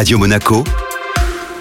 Radio Monaco,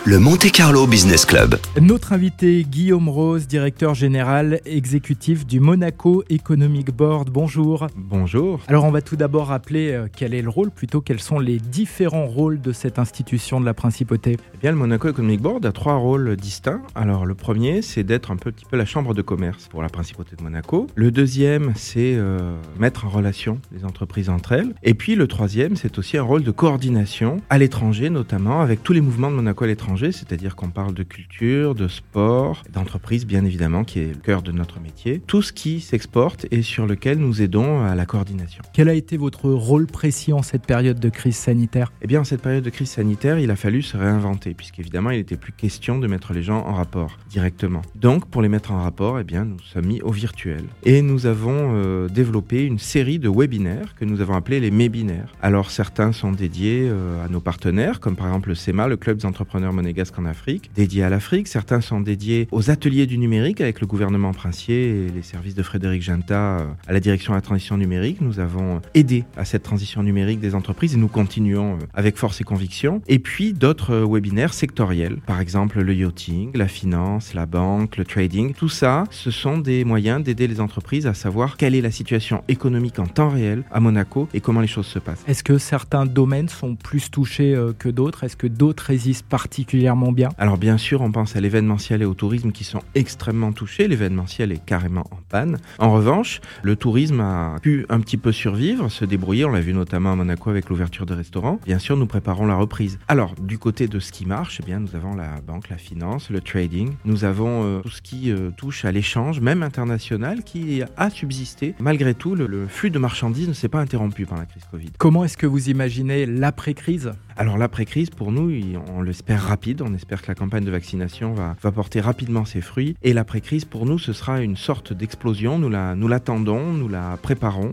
le Monte Carlo Business Club. Notre invité Guillaume Rose, directeur général exécutif du Monaco Economic Board. Bonjour. Bonjour. Alors on va tout d'abord rappeler euh, quel est le rôle, plutôt quels sont les différents rôles de cette institution de la principauté? Eh bien, le Monaco Economic Board a trois rôles distincts. Alors le premier, c'est d'être un petit peu la chambre de commerce pour la principauté de Monaco. Le deuxième, c'est euh, mettre en relation les entreprises entre elles. Et puis le troisième, c'est aussi un rôle de coordination à l'étranger, notamment avec tous les mouvements de Monaco à l'étranger c'est-à-dire qu'on parle de culture, de sport, d'entreprise bien évidemment, qui est le cœur de notre métier. Tout ce qui s'exporte et sur lequel nous aidons à la coordination. Quel a été votre rôle précis en cette période de crise sanitaire? Eh bien, en cette période de crise sanitaire, il a fallu se réinventer, puisqu'évidemment, il n'était plus question de mettre les gens en rapport directement. Donc, pour les mettre en rapport, eh bien, nous sommes mis au virtuel. Et nous avons euh, développé une série de webinaires que nous avons appelés les mébinaires. Alors, certains sont dédiés euh, à nos partenaires, comme par exemple le SEMA, le Club des entrepreneurs monégasques en Afrique, dédié à l'Afrique. Certains sont dédiés aux ateliers du numérique avec le gouvernement princier et les services de Frédéric Ginta euh, à la direction de la transition numérique. Nous avons aidé à cette transition numérique des entreprises et nous continuons euh, avec force et conviction. Et puis d'autres euh, webinaires sectoriels, par exemple le yachting, la finance, la banque, le trading. Tout ça, ce sont des moyens d'aider les entreprises à savoir quelle est la situation économique en temps réel à Monaco et comment les choses se passent. Est-ce que certains domaines sont plus touchés que d'autres? Est-ce que d'autres résistent particulièrement bien Alors bien sûr, on pense à l'événementiel et au tourisme qui sont extrêmement touchés. L'événementiel est carrément en panne. En revanche, le tourisme a pu un petit peu survivre, se débrouiller. On l'a vu notamment à Monaco avec l'ouverture de restaurants. Bien sûr, nous préparons la reprise. Alors, du côté de ce qui marche, eh bien, nous avons la banque, la finance, le trading. Nous avons euh, tout ce qui euh, touche à l'échange, même international, qui a subsisté. Malgré tout, le, le flux de marchandises ne s'est pas interrompu par la crise Covid. Comment est-ce que vous imaginez l'après-crise? Alors, l'après-crise, pour nous, on l'espère rapide on espère que la campagne de vaccination va, porter rapidement ses fruits. Et l'après-crise, pour nous, ce sera une sorte d'explosion. Nous l'attendons, nous la préparons.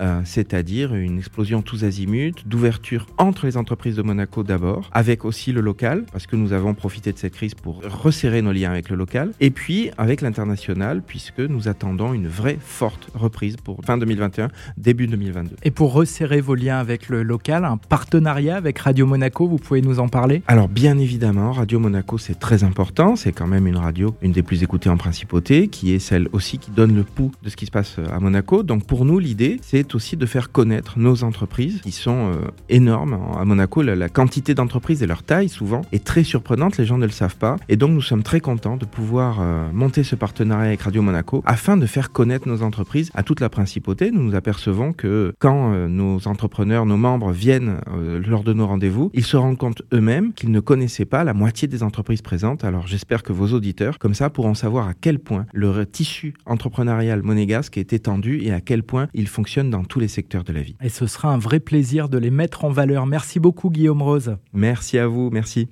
Euh, c'est-à-dire une explosion tous azimuts, d'ouverture entre les entreprises de Monaco d'abord, avec aussi le local, parce que nous avons profité de cette crise pour resserrer nos liens avec le local, et puis avec l'international, puisque nous attendons une vraie forte reprise pour fin 2021, début 2022. Et pour resserrer vos liens avec le local, un partenariat avec Radio Monaco, vous pouvez nous en parler? Alors bien évidemment, Radio Monaco c'est très important, c'est quand même une radio, une des plus écoutées en principauté, qui est celle aussi qui donne le pouls de ce qui se passe à Monaco. Donc pour nous, l'idée, c'est aussi de faire connaître nos entreprises qui sont euh, énormes. À Monaco, la, quantité d'entreprises et leur taille souvent est très surprenante, les gens ne le savent pas. Et donc nous sommes très contents de pouvoir euh, monter ce partenariat avec Radio Monaco afin de faire connaître nos entreprises à toute la principauté. Nous nous apercevons que quand euh, nos entrepreneurs, nos membres viennent lors de nos rendez-vous, ils se rendent compte eux-mêmes qu'ils ne connaissaient pas la moitié des entreprises présentes. Alors j'espère que vos auditeurs, comme ça, pourront savoir à quel point le tissu entrepreneurial monégasque est étendu et à quel point il fonctionne dans tous les secteurs de la vie. Et ce sera un vrai plaisir de les mettre en valeur. Merci beaucoup Guillaume Rose. Merci à vous, merci.